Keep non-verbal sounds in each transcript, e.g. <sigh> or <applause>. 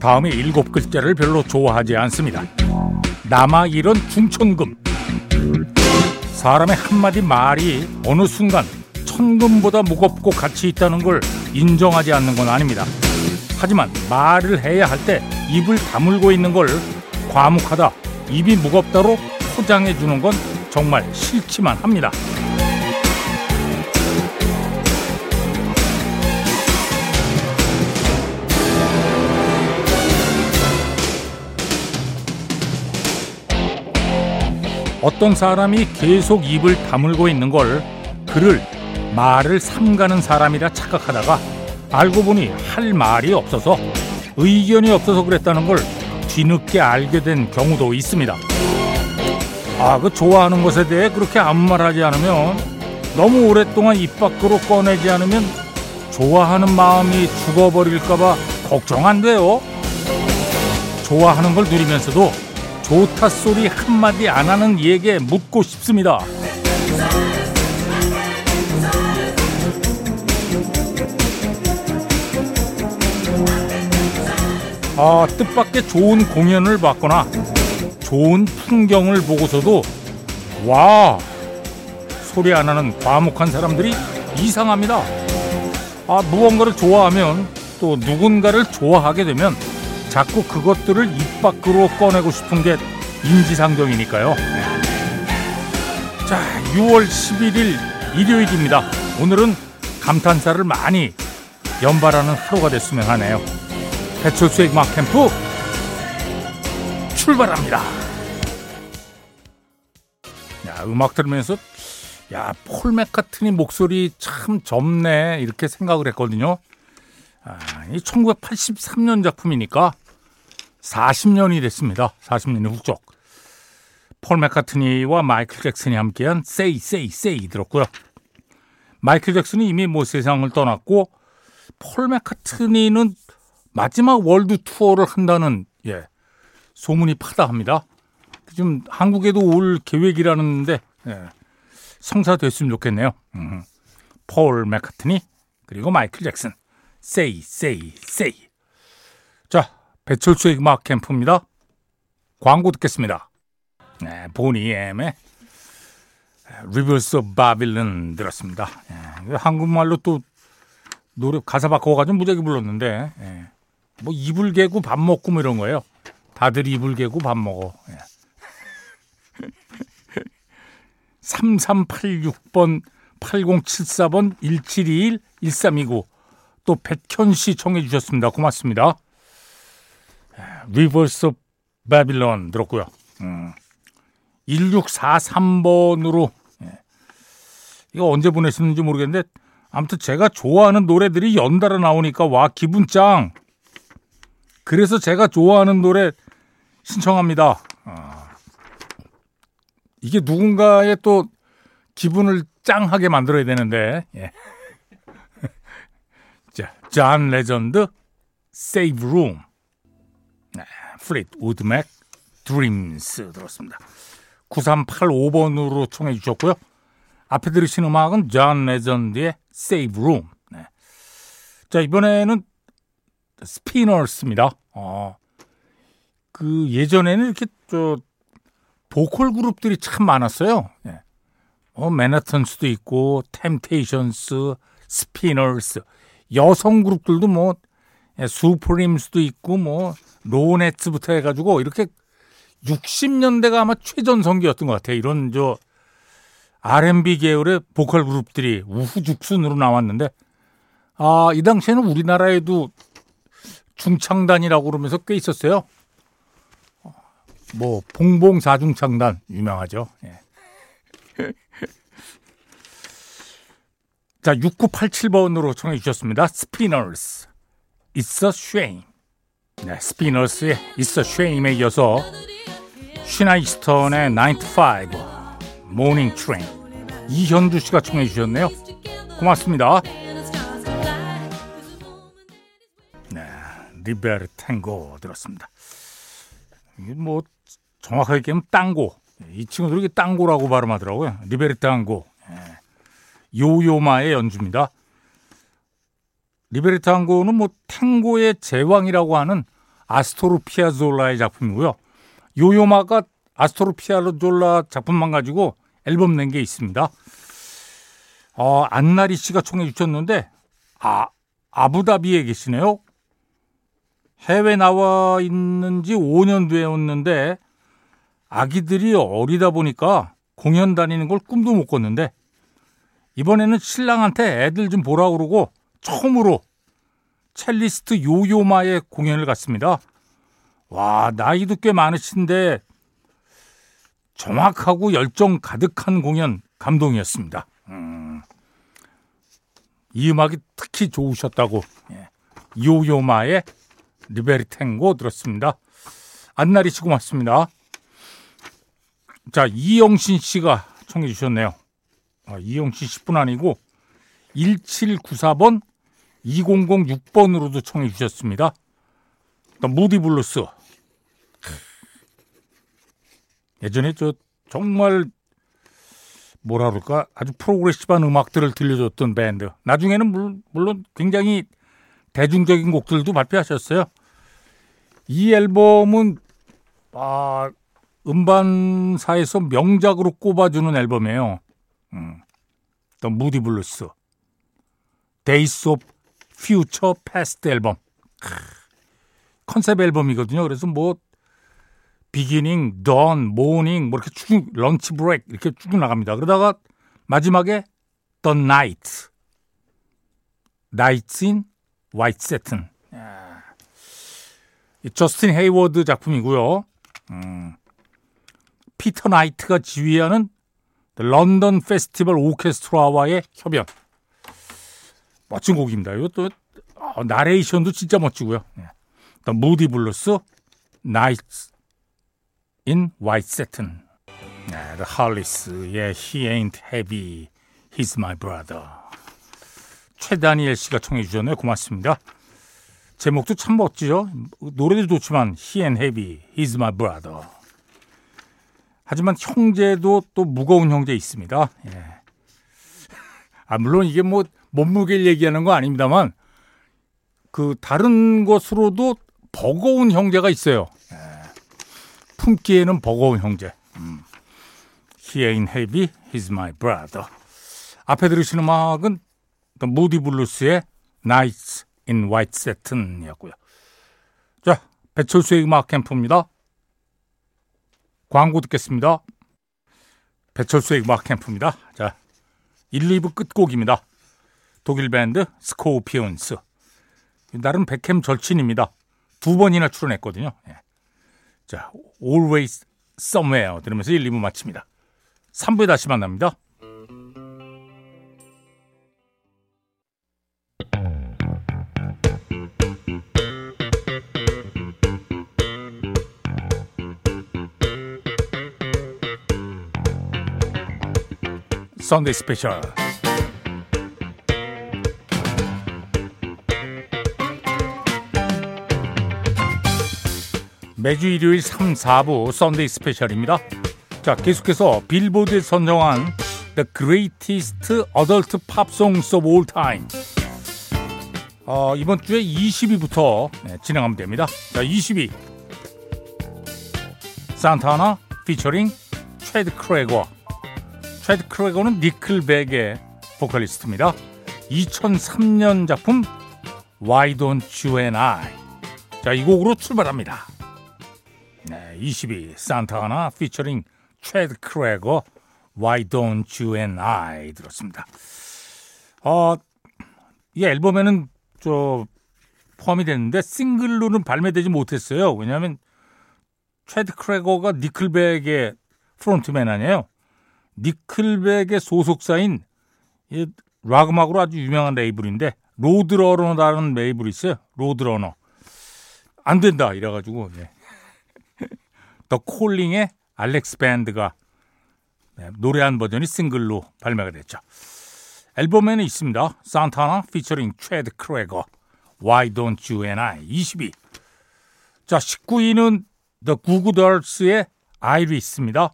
다음에 일곱 글자를 별로 좋아하지 않습니다. 남아 이런 중천금. 사람의 한마디 말이 어느 순간 천금보다 무겁고 가치 있다는 걸 인정하지 않는 건 아닙니다. 하지만 말을 해야 할 때 입을 다물고 있는 걸 과묵하다, 입이 무겁다로 포장해 주는 건 정말 싫지만 합니다. 어떤 사람이 계속 입을 다물고 있는 걸 그를 말을 삼가는 사람이라 착각하다가 알고 보니 할 말이 없어서 의견이 없어서 그랬다는 걸 뒤늦게 알게 된 경우도 있습니다. 아, 그 좋아하는 것에 대해 그렇게 아무 말 하지 않으면 너무 오랫동안 입 밖으로 꺼내지 않으면 좋아하는 마음이 죽어버릴까봐 걱정 안 돼요. 좋아하는 걸 누리면서도 좋다 소리 한마디 안 하는 이에게 묻고 싶습니다. 아, 뜻밖의 좋은 공연을 봤거나 좋은 풍경을 보고서도 와 소리 안 하는 과묵한 사람들이 이상합니다. 아, 무언가를 좋아하면 또 누군가를 좋아하게 되면 자꾸 그것들을 입 밖으로 꺼내고 싶은 게 인지상정이니까요. 자, 6월 11일 일요일입니다. 오늘은 감탄사를 많이 연발하는 하루가 됐으면 하네요. 배철수의 음악 캠프 출발합니다. 야, 음악 들으면서 야, 폴 맥카트니 목소리 참 젊네 이렇게 생각을 했거든요. 아, 이 1983년 작품이니까 40년이 됐습니다. 40년이 훌쩍. 폴 맥카트니와 마이클 잭슨이 함께한 Say Say Say 들었고요. 마이클 잭슨이 이미 뭐 세상을 떠났고 폴 맥카트니는 마지막 월드 투어를 한다는 예, 소문이 파다합니다. 지금 한국에도 올 계획이라는데 예, 성사됐으면 좋겠네요. 음. 폴 맥카트니 그리고 마이클 잭슨 Say Say Say 자 배철수의 음악 캠프입니다. 광고 듣겠습니다. 네, 보니 엠의 Rivers of Babylon 들었습니다. 예, 한국말로 또 노래 가사 바꿔가지고 무지하게 불렀는데 예, 뭐 이불 개고 밥 먹고 뭐 이런 거예요. 다들 이불 개고 밥 먹어. 예. 3386번 8074번 1721 1329 또 백현 씨 청해 주셨습니다. 고맙습니다. Rivers of Babylon 들었고요. 음. 1643번으로 예. 이거 언제 보내셨는지 모르겠는데 아무튼 제가 좋아하는 노래들이 연달아 나오니까 와 기분 짱. 그래서 제가 좋아하는 노래 신청합니다. 아. 이게 누군가의 또 기분을 짱하게 만들어야 되는데. 예. <laughs> 자, 존 레전드 Save Room. 네, 플리트우드 맥 Dreams 들었습니다. 9385번으로 청해 주셨고요. 앞에 들으신 음악은 존 레전드의 Save Room. 네. 자, 이번에는 스피너스입니다. 어, 그 예전에는 이렇게 저 보컬 그룹들이 참 많았어요. 예. 어, 맨하탄스도 있고 템테이션스, 스피너스, 여성 그룹들도 뭐 예, 수프림스도 있고 뭐 로네츠부터 해가지고 이렇게 60년대가 아마 최전성기였던 것 같아요. 이런 저 R&B 계열의 보컬 그룹들이 우후죽순으로 나왔는데 아, 이 당시에는 우리나라에도 중창단이라고 그러면서 꽤 있었어요. 뭐 봉봉 사중창단 유명하죠. 예. 자, 6987번으로 청해 주셨습니다. 스피너스. It's a shame. 네, 스피너스의 It's a shame에 이어서 시나 이스턴의 9 to 5 Morning Train 이현주 씨가 청해 주셨네요. 고맙습니다. 네, 리베르 탱고 들었습니다. 이게 뭐 정확하게 얘기하면 땅고. 이 친구들이 땅고라고 발음하더라고요. 리베르 탱고. 예. 요요마의 연주입니다. 리베르 탱고는 뭐 탱고의 제왕이라고 하는 아스토르 피아졸라의 작품이고요. 요요마가 아스토르 피아졸라 작품만 가지고 앨범 낸 게 있습니다. 어, 안나리 씨가 청해 주셨는데 아 아부다비에 계시네요. 해외 나와 있는지 5년 되었는데 아기들이 어리다 보니까 공연 다니는 걸 꿈도 못 꿨는데 이번에는 신랑한테 애들 좀 보라 그러고 처음으로 첼리스트 요요마의 공연을 갔습니다. 와, 나이도 꽤 많으신데 정확하고 열정 가득한 공연 감동이었습니다. 음, 이 음악이 특히 좋으셨다고 예. 요요마의 리베리 탱고 들었습니다. 안나리 씨 고맙습니다. 자, 이영신 씨가 청해 주셨네요. 아, 이영신 씨뿐 아니고 1794번 2006번으로도 청해 주셨습니다. 무디 블루스. 예전에 저 정말 뭐라 그럴까 아주 progressive한 음악들을 들려줬던 밴드. 나중에는 물론 굉장히 대중적인 곡들도 발표하셨어요. 이 앨범은 아, 음반사에서 명작으로 꼽아주는 앨범이에요. 음. 또 무디 블루스, Days of Future Passed 앨범. 크. 컨셉 앨범이거든요. 그래서 뭐 beginning, dawn, morning 뭐 이렇게 쭉 lunch break 이렇게 쭉 나갑니다. 그러다가 마지막에 The Night, Nights White Satin. 저스틴 헤이워드 작품이고요. 음, 피터 나이트가 지휘하는 런던 페스티벌 오케스트라와의 협연. 멋진 곡입니다. 이것도 어, 나레이션도 진짜 멋지고요. 네. 무디 블루스, Nights in White Satin. 네, The Hollies의 He Ain't Heavy, He's My Brother. 최다니엘 씨가 청해 주셨네요. 고맙습니다. 제목도 참 멋지죠. 노래도 좋지만 He and Heavy, He's My Brother. 하지만 형제도 또 무거운 형제 있습니다. 예. <laughs> 아 물론 이게 뭐 몸무게를 얘기하는 거 아닙니다만 그 다른 것으로도 버거운 형제가 있어요. 예. 품기에는 버거운 형제. 음. He ain't heavy, he's my brother. 앞에 들으시는 음악은 무디 블루스의 Nights in White Satin이었고요. 자, 배철수의 음악 캠프입니다. 광고 듣겠습니다. 배철수의 음악 캠프입니다. 자, 1, 2부 끝곡입니다. 독일 밴드 스코피온스. 나름 백햄 절친입니다. 두 번이나 출연했거든요. 예. 자, Always Somewhere 들으면서 1, 2부 마칩니다. 3부에 다시 만납니다. 썬데이 스페셜 매주 일요일 3, 4부 Sunday Special입니다. 자, 계속해서 빌보드에 선정한 The Greatest Adult Pop Songs of All Time. 어, 이번 주에 20위부터 네, 진행하면 됩니다. 자, 20위. 산타나 피처링 채드 크로거 채드 크로거는 니클백의 보컬리스트입니다. 2003년 작품 Why Don't You and I 자, 이 곡으로 출발합니다. 네, 20위 산타나 피처링 채드 크로거 Why Don't You and I 들었습니다. 어, 이 앨범에는 저 포함이 됐는데 싱글로는 발매되지 못했어요. 왜냐하면 채드 크로거가 니클백의 frontman 아니에요. 니클백의 소속사인 락 음악으로 아주 유명한 레이블인데 로드러너라는 레이블이 있어요. 로드러너. 안 된다 이래가지고 네. 더 콜링의 알렉스 밴드가 네, 노래한 버전이 싱글로 발매가 됐죠. 앨범에는 있습니다. 산타나 피처링 채드 크로거 Why Don't You and I 20위. 자 19위는 The Dolls의 아이리스입니다.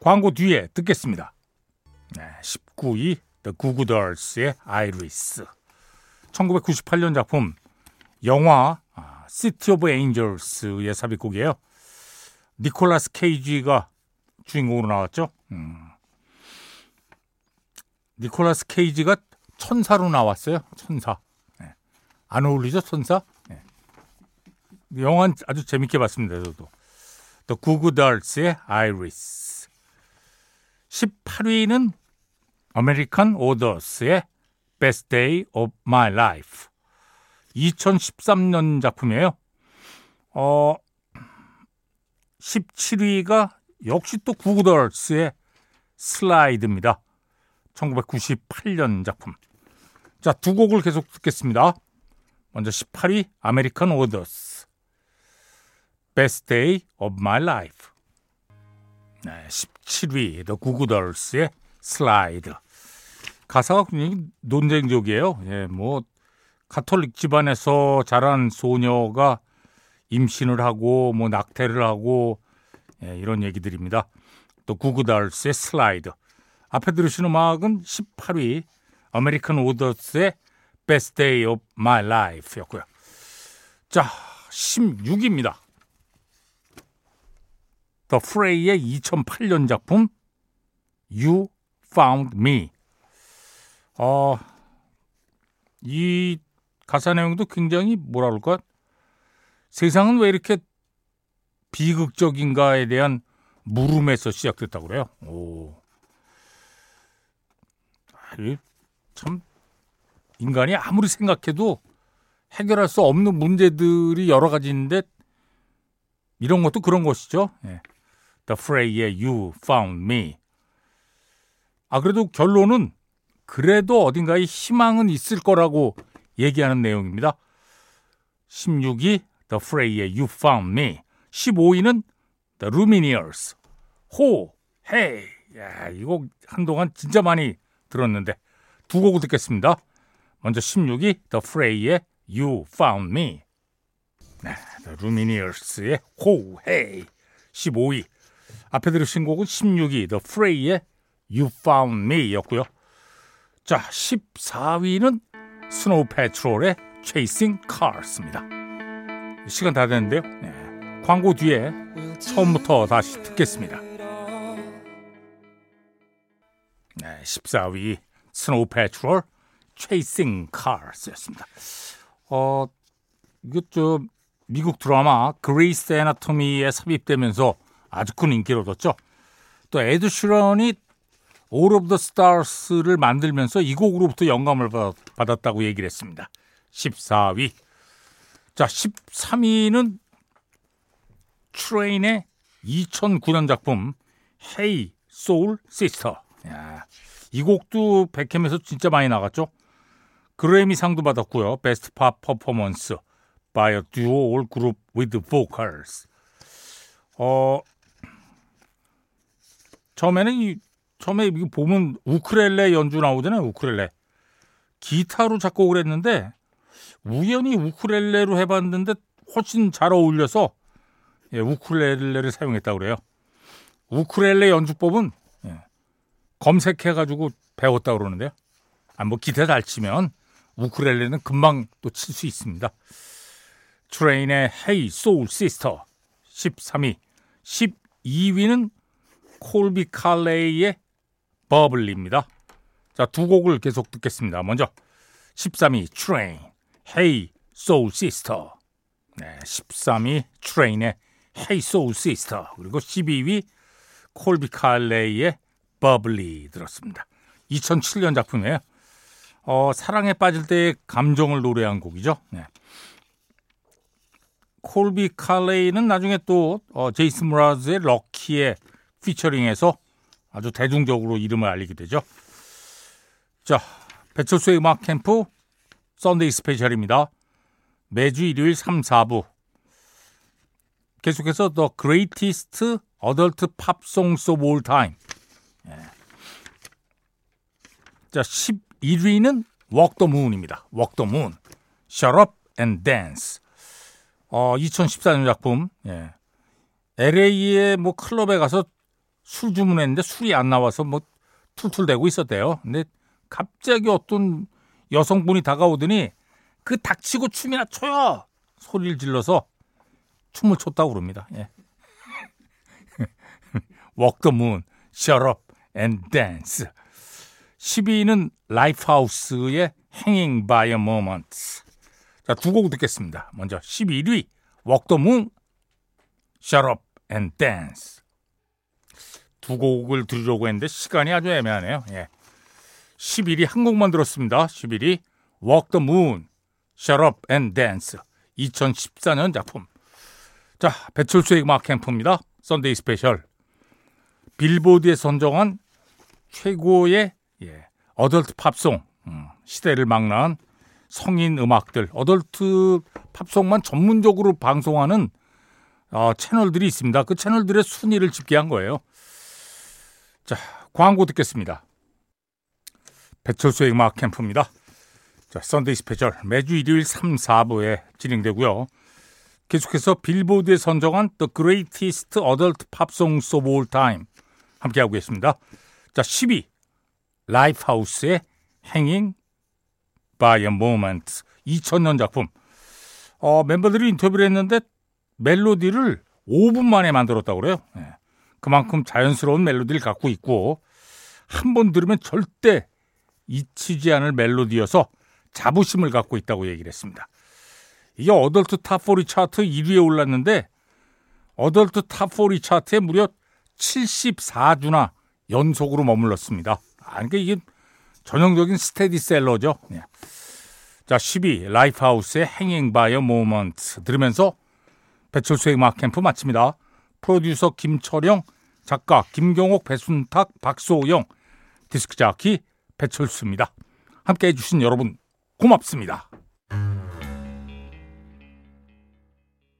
광고 뒤에 듣겠습니다. 네, 19위 The Dolls의 Iris 1998년 작품 영화 City of Angels의 삽입곡이에요. 니콜라스 케이지가 주인공으로 나왔죠. 음. 니콜라스 케이지가 천사로 나왔어요. 천사. 네. 안 어울리죠, 천사? 네. 영화 아주 재밌게 봤습니다, 저도. The Goo Goo Dolls의 Iris. 18위는 American Authors의 Best Day of My Life. 2013년 작품이에요. 어, 17위가 역시 또 구구덜스의 슬라이드입니다. 1998년 작품. 자, 두 곡을 계속 듣겠습니다. 먼저 18위 American Authors. Best Day of My Life. 네, 17위 The 구구덜스의 슬라이드. 가사가 굉장히 논쟁적이에요. 예, 뭐 가톨릭 집안에서 자란 소녀가 임신을 하고 뭐 낙태를 하고 예, 이런 얘기들입니다. The Goo Goo Dolls의 Slide. 앞에 들으신 음악은 18위 American Authors의 Best Day of My Life였고요. 자, 16위입니다. The Fray의 2008년 작품 You Found Me. 어, 이 가사 내용도 굉장히 뭐라 그럴까? 세상은 왜 이렇게 비극적인가에 대한 물음에서 시작됐다고 그래요. 오. 참 인간이 아무리 생각해도 해결할 수 없는 문제들이 여러 가지 있는데 이런 것도 그런 것이죠. 예. The Fray의 You Found Me. 아 그래도 결론은 그래도 어딘가에 희망은 있을 거라고 얘기하는 내용입니다. 16위 The Fray의 You Found Me. 15위는 The Lumineers. Ho Hey. 야, 이거 한동안 진짜 많이 들었는데 두 곡을 듣겠습니다. 먼저 16위 The Fray의 You Found Me. 네, The Lumineers의 Ho Hey. 15위. 앞에 들으신 곡은 16위 The Fray의 You Found Me였고요. 자, 14위는 스노우 패트롤의 Chasing Cars입니다. 시간 다 됐는데요. 네, 광고 뒤에 처음부터 다시 듣겠습니다. 네, 14위 스노우 패트롤 Chasing Cars였습니다. 어, 좀 미국 드라마 Grey's Anatomy에 삽입되면서 아주 큰 인기를 얻었죠. 또 에드 시런이 All of the Stars를 만들면서 이 곡으로부터 영감을 받았다고 얘기를 했습니다. 14위. 자, 13위는 트레인의 2009년 작품 Hey Soul Sister. 야, 이 곡도 백캠에서 진짜 많이 나갔죠. 그래미 상도 받았고요. 베스트 팝 퍼포먼스 by a duo or group with vocals. 어 처음에는 이 처음에 이거 보면 우크렐레 연주 나오잖아요. 우크렐레. 기타로 작곡을 했는데 우연히 우크렐레로 해봤는데 훨씬 잘 어울려서 예, 우크렐레를 사용했다고 그래요. 우크렐레 연주법은 예, 검색해가지고 배웠다고 그러는데요. 아, 뭐 기타 잘 치면 우크렐레는 금방 또 칠 수 있습니다. 트레인의 Hey Soul Sister 13위, 12위는 콜비 칼레이의 Bubbly입니다. 자, 두 곡을 계속 듣겠습니다. 먼저 13위 트레인, Hey Soul Sister. 네, 13위 트레인의 Hey Soul Sister. 그리고 12위 콜비 칼레이의 Bubbly 들었습니다. 2007년 작품이에요. 어, 사랑에 빠질 때의 감정을 노래한 곡이죠. 네. 콜비 칼레이는 나중에 또 어, 제이슨 므라즈의 Lucky의 피처링해서 아주 대중적으로 이름을 알리게 되죠. 자, 배철수의 음악 캠프 Sunday Special입니다. 매주 일요일 3, 4부. 계속해서 The Greatest Adult Pop Songs of All Time. 예. 자, 11위는 Walk the Moon입니다. Walk the Moon. Shut Up and Dance. 어, 2014년 작품. 예. LA의 뭐 클럽에 가서 술 주문했는데 술이 안 나와서 뭐 툴툴대고 있었대요. 근데 갑자기 어떤 여성분이 다가오더니 그 닥치고 춤이나 춰요. 소리를 질러서 춤을 췄다고 그럽니다. 예. <laughs> Walk the Moon, Shut Up and Dance. 12위는 라이프하우스의 Hanging by a Moment. 자, 두 곡 듣겠습니다. 먼저 11위 Walk the Moon, Shut Up and Dance. 두 곡을 들으려고 했는데 시간이 아주 애매하네요. 예. 11위 한 곡만 들었습니다. 11위 Walk the Moon, Shut Up and Dance. 2014년 작품. 자, 배철수의 음악 캠프입니다. Sunday Special. 빌보드에 선정한 최고의 예, adult 팝송 음, 시대를 망라한 성인 음악들 adult 팝송만 전문적으로 방송하는 어, 채널들이 있습니다. 그 채널들의 순위를 집계한 거예요. 자 광고 듣겠습니다. 배철수의 음악 캠프입니다. 자 Sunday Special 매주 일요일 3, 4부에 진행되고요. 계속해서 빌보드에 선정한 The Greatest Adult Pop Songs of All Time 함께하고 있습니다. 자, 10위 라이프하우스의 Hanging by a Moment 2000년 작품. 어, 멤버들이 인터뷰를 했는데 멜로디를 5분 만에 만들었다고 그래요. 네. 그만큼 자연스러운 멜로디를 갖고 있고 한 번 들으면 절대 잊히지 않을 멜로디여서 자부심을 갖고 있다고 얘기를 했습니다. 이게 Adult Top 40 차트 1위에 올랐는데 Adult Top 40 차트에 무려 74주나 연속으로 머물렀습니다. 아, 그러니까 이게 전형적인 스테디셀러죠. 네. 자, 10위 라이프하우스의 Hanging by a Moment 들으면서 배철수의 음악 캠프 마칩니다. 프로듀서 김철영, 작가 김경옥, 배순탁, 박소영, 디스크 자키 배철수입니다. 함께 해주신 여러분 고맙습니다.